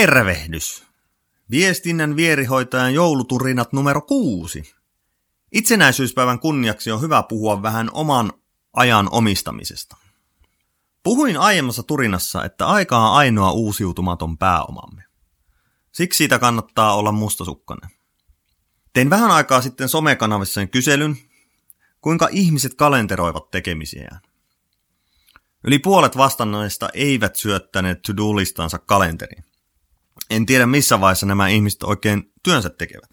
Tervehdys! Viestinnän vierihoitajan jouluturinat numero kuusi. Itsenäisyyspäivän kunniaksi on hyvä puhua vähän oman ajan omistamisesta. Puhuin aiemmassa turinassa, että aika on ainoa uusiutumaton pääomamme. Siksi siitä kannattaa olla mustasukkainen. Tein vähän aikaa sitten somekanavissa kyselyn, kuinka ihmiset kalenteroivat tekemisiään. Yli puolet vastanneista eivät syöttäneet to-do-listansa kalenteriin. En tiedä missä vaiheessa nämä ihmiset oikein työnsä tekevät.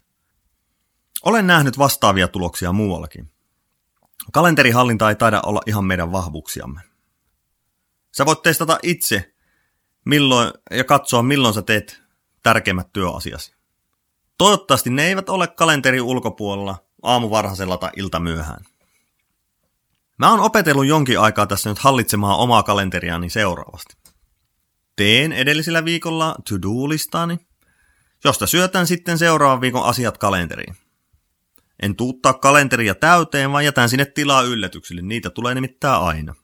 Olen nähnyt vastaavia tuloksia muuallakin. Kalenterihallinta ei taida olla ihan meidän vahvuuksiamme. Sä voit testata itse milloin, ja katsoa, milloin sä teet tärkeimmät työasiasi. Toivottavasti ne eivät ole kalenterin ulkopuolella aamuvarhaisella tai iltamyöhään. Mä oon opetellut jonkin aikaa tässä nyt hallitsemaan omaa kalenteriani seuraavasti. Teen edellisellä viikolla to-do-listaani, josta syötän sitten seuraavan viikon asiat kalenteriin. En tuuttaa kalenteria täyteen, vaan jätän sinne tilaa yllätyksille, niitä tulee nimittäin aina.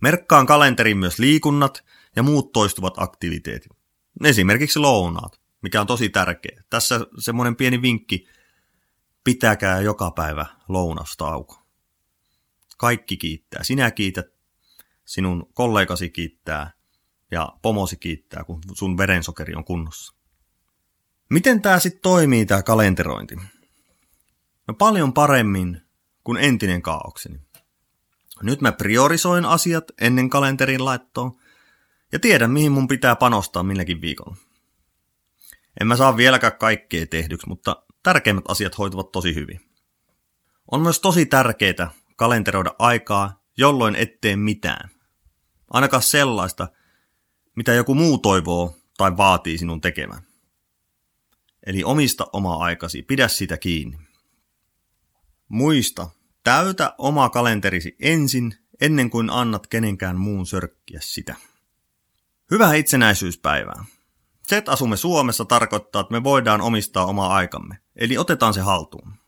Merkkaan kalenteriin myös liikunnat ja muut toistuvat aktiviteetit. Esimerkiksi lounaat, mikä on tosi tärkeä. Tässä semmoinen pieni vinkki, pitäkää joka päivä lounastauko. Kaikki kiittää. Sinä kiität, sinun kollegasi kiittää ja pomosi kiittää, kun sun verensokeri on kunnossa. Miten tämä sitten toimii, tämä kalenterointi? No paljon paremmin kuin entinen kaaukseni. Nyt mä priorisoin asiat ennen kalenterin laittoon ja tiedän, mihin mun pitää panostaa milläkin viikolla. En mä saa vieläkään kaikkea tehdyksi, mutta tärkeimmät asiat hoituvat tosi hyvin. On myös tosi tärkeää kalenteroida aikaa, jolloin ettei mitään. Ainakaan sellaista, mitä joku muu toivoo tai vaatii sinun tekemään. Eli omista oma aikasi, pidä sitä kiinni. Muista, täytä oma kalenterisi ensin, ennen kuin annat kenenkään muun sörkkiä sitä. Hyvää itsenäisyyspäivää. Se, että asumme Suomessa, tarkoittaa, että me voidaan omistaa omaa aikamme, eli otetaan se haltuun.